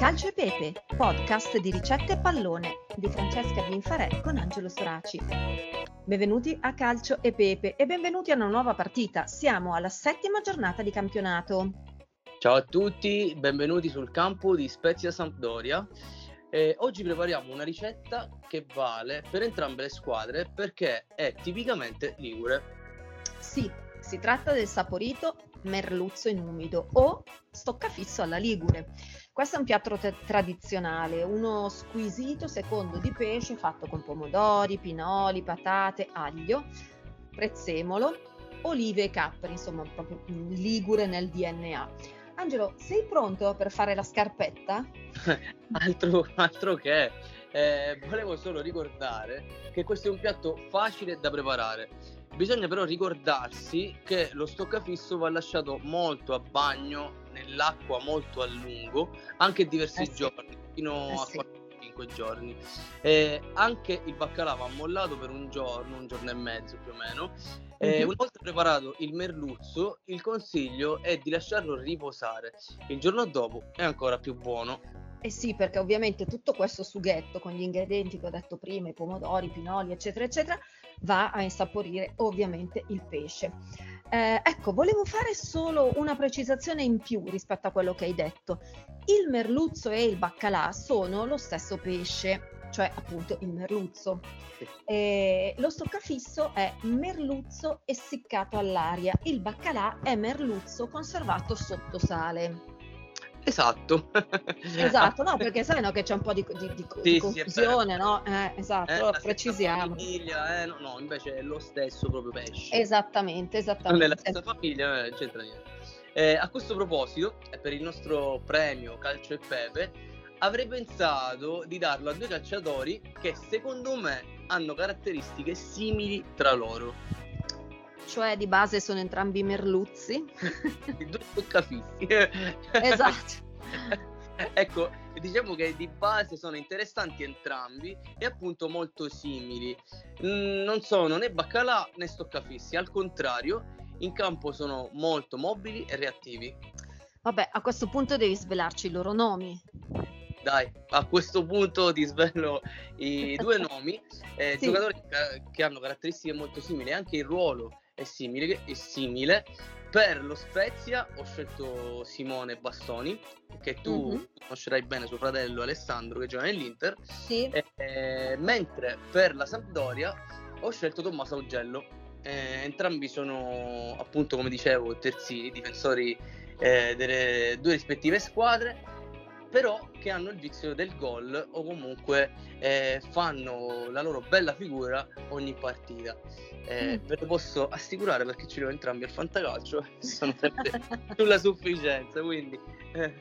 Calcio e Pepe, podcast di ricette pallone di Francesca Binfarè con Angelo Soraci. Benvenuti a Calcio e Pepe e benvenuti a una nuova partita. Siamo alla settima giornata di campionato. Ciao a tutti, benvenuti sul campo di Spezia Sampdoria. Eh, oggi prepariamo una ricetta che vale per entrambe le squadre perché è tipicamente ligure. Sì, si tratta del saporito merluzzo in umido o stoccafisso alla ligure. Questo è un piatto te- tradizionale, uno squisito secondo di pesce fatto con pomodori, pinoli, patate, aglio, prezzemolo, olive e capperi, insomma proprio ligure nel DNA. Angelo, sei pronto per fare la scarpetta? altro, altro che, eh, volevo solo ricordare che questo è un piatto facile da preparare. Bisogna però ricordarsi che lo stoccafisso va lasciato molto a bagno nell'acqua molto a lungo, anche diversi eh sì. giorni, fino eh a sì. 5 giorni. Eh, anche il baccalà va mollato per un giorno, un giorno e mezzo più o meno. Eh, mm-hmm. Una volta preparato il merluzzo, il consiglio è di lasciarlo riposare. Il giorno dopo è ancora più buono. Eh sì, perché ovviamente tutto questo sughetto con gli ingredienti che ho detto prima, i pomodori, i pinoli, eccetera, eccetera, va a insaporire ovviamente il pesce. Eh, ecco, volevo fare solo una precisazione in più rispetto a quello che hai detto. Il merluzzo e il baccalà sono lo stesso pesce, cioè appunto il merluzzo. Eh, lo stoccafisso è merluzzo essiccato all'aria, il baccalà è merluzzo conservato sotto sale. Esatto. esatto, no, perché sai no, che c'è un po' di, di, di, sì, di confusione, sì, no? Eh, esatto, eh, precisiamo. Famiglia, eh, no, no, invece è lo stesso proprio pesce. Esattamente, esattamente. Non è la stessa famiglia, non c'entra niente. Eh, a questo proposito, per il nostro premio Calcio e Pepe, avrei pensato di darlo a due calciatori che secondo me hanno caratteristiche simili tra loro cioè di base sono entrambi merluzzi. Due toccafissi. esatto. ecco, diciamo che di base sono interessanti entrambi e appunto molto simili. Mm, non sono né baccalà né stoccafissi, al contrario, in campo sono molto mobili e reattivi. Vabbè, a questo punto devi svelarci i loro nomi. Dai, a questo punto ti svelo i due nomi, eh, sì. giocatori che hanno caratteristiche molto simili, anche il ruolo è simile, è simile. Per lo Spezia ho scelto Simone Bastoni, che tu mm-hmm. conoscerai bene suo fratello Alessandro che gioca nell'Inter. Sì. Eh, mentre per la Sampdoria ho scelto Tommaso Augello. Eh, entrambi sono appunto come dicevo terzini, difensori eh, delle due rispettive squadre però che hanno il vizio del gol o comunque eh, fanno la loro bella figura ogni partita. Eh, mm. Ve lo posso assicurare perché ci ho entrambi al fantacalcio sono sempre sulla sufficienza, quindi eh,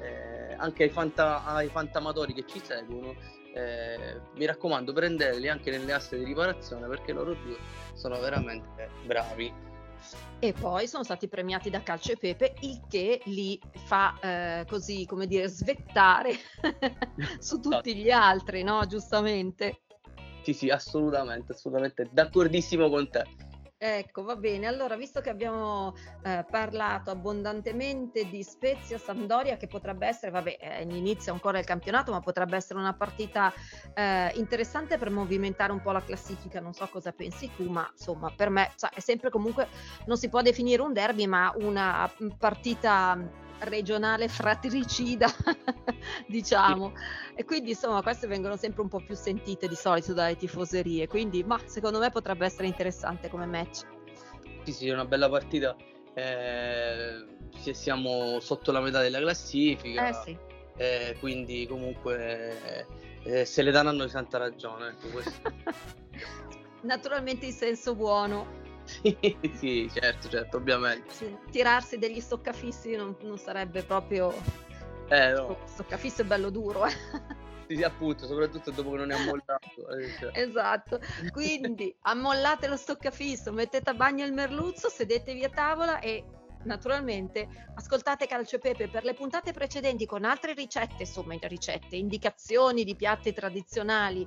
eh, anche ai, fanta, ai fantamatori che ci seguono, eh, mi raccomando prendeteli anche nelle aste di riparazione perché loro due sono veramente bravi e poi sono stati premiati da Calcio e Pepe, il che li fa eh, così, come dire, svettare su tutti gli altri, no? Giustamente. Sì, sì, assolutamente, assolutamente, d'accordissimo con te. Ecco, va bene. Allora, visto che abbiamo eh, parlato abbondantemente di Spezia Sampdoria, che potrebbe essere, vabbè, è inizio ancora il campionato, ma potrebbe essere una partita eh, interessante per movimentare un po' la classifica. Non so cosa pensi tu, ma insomma, per me cioè, è sempre comunque, non si può definire un derby, ma una partita regionale fratricida, diciamo. E quindi insomma queste vengono sempre un po' più sentite di solito dalle tifoserie, quindi ma secondo me potrebbe essere interessante come match. Sì, sì, è una bella partita. Eh, siamo sotto la metà della classifica. Eh sì. Eh, quindi comunque eh, se le danno di santa ragione. Ecco, Naturalmente in senso buono. Sì, sì, certo, certo, ovviamente. Sì, tirarsi degli stoccafissi non, non sarebbe proprio... Eh, no. Stoccafisso è bello duro, eh. Sì, sì, appunto, soprattutto dopo che non è ammollato. Eh, cioè. Esatto, quindi ammollate lo stoccafisso, mettete a bagno il merluzzo, sedetevi a tavola e naturalmente ascoltate Calcio e Pepe per le puntate precedenti con altre ricette, insomma ricette, indicazioni di piatti tradizionali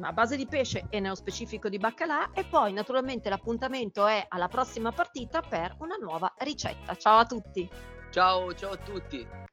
a base di pesce e nello specifico di baccalà e poi naturalmente l'appuntamento è alla prossima partita per una nuova ricetta. Ciao a tutti! Ciao, ciao a tutti!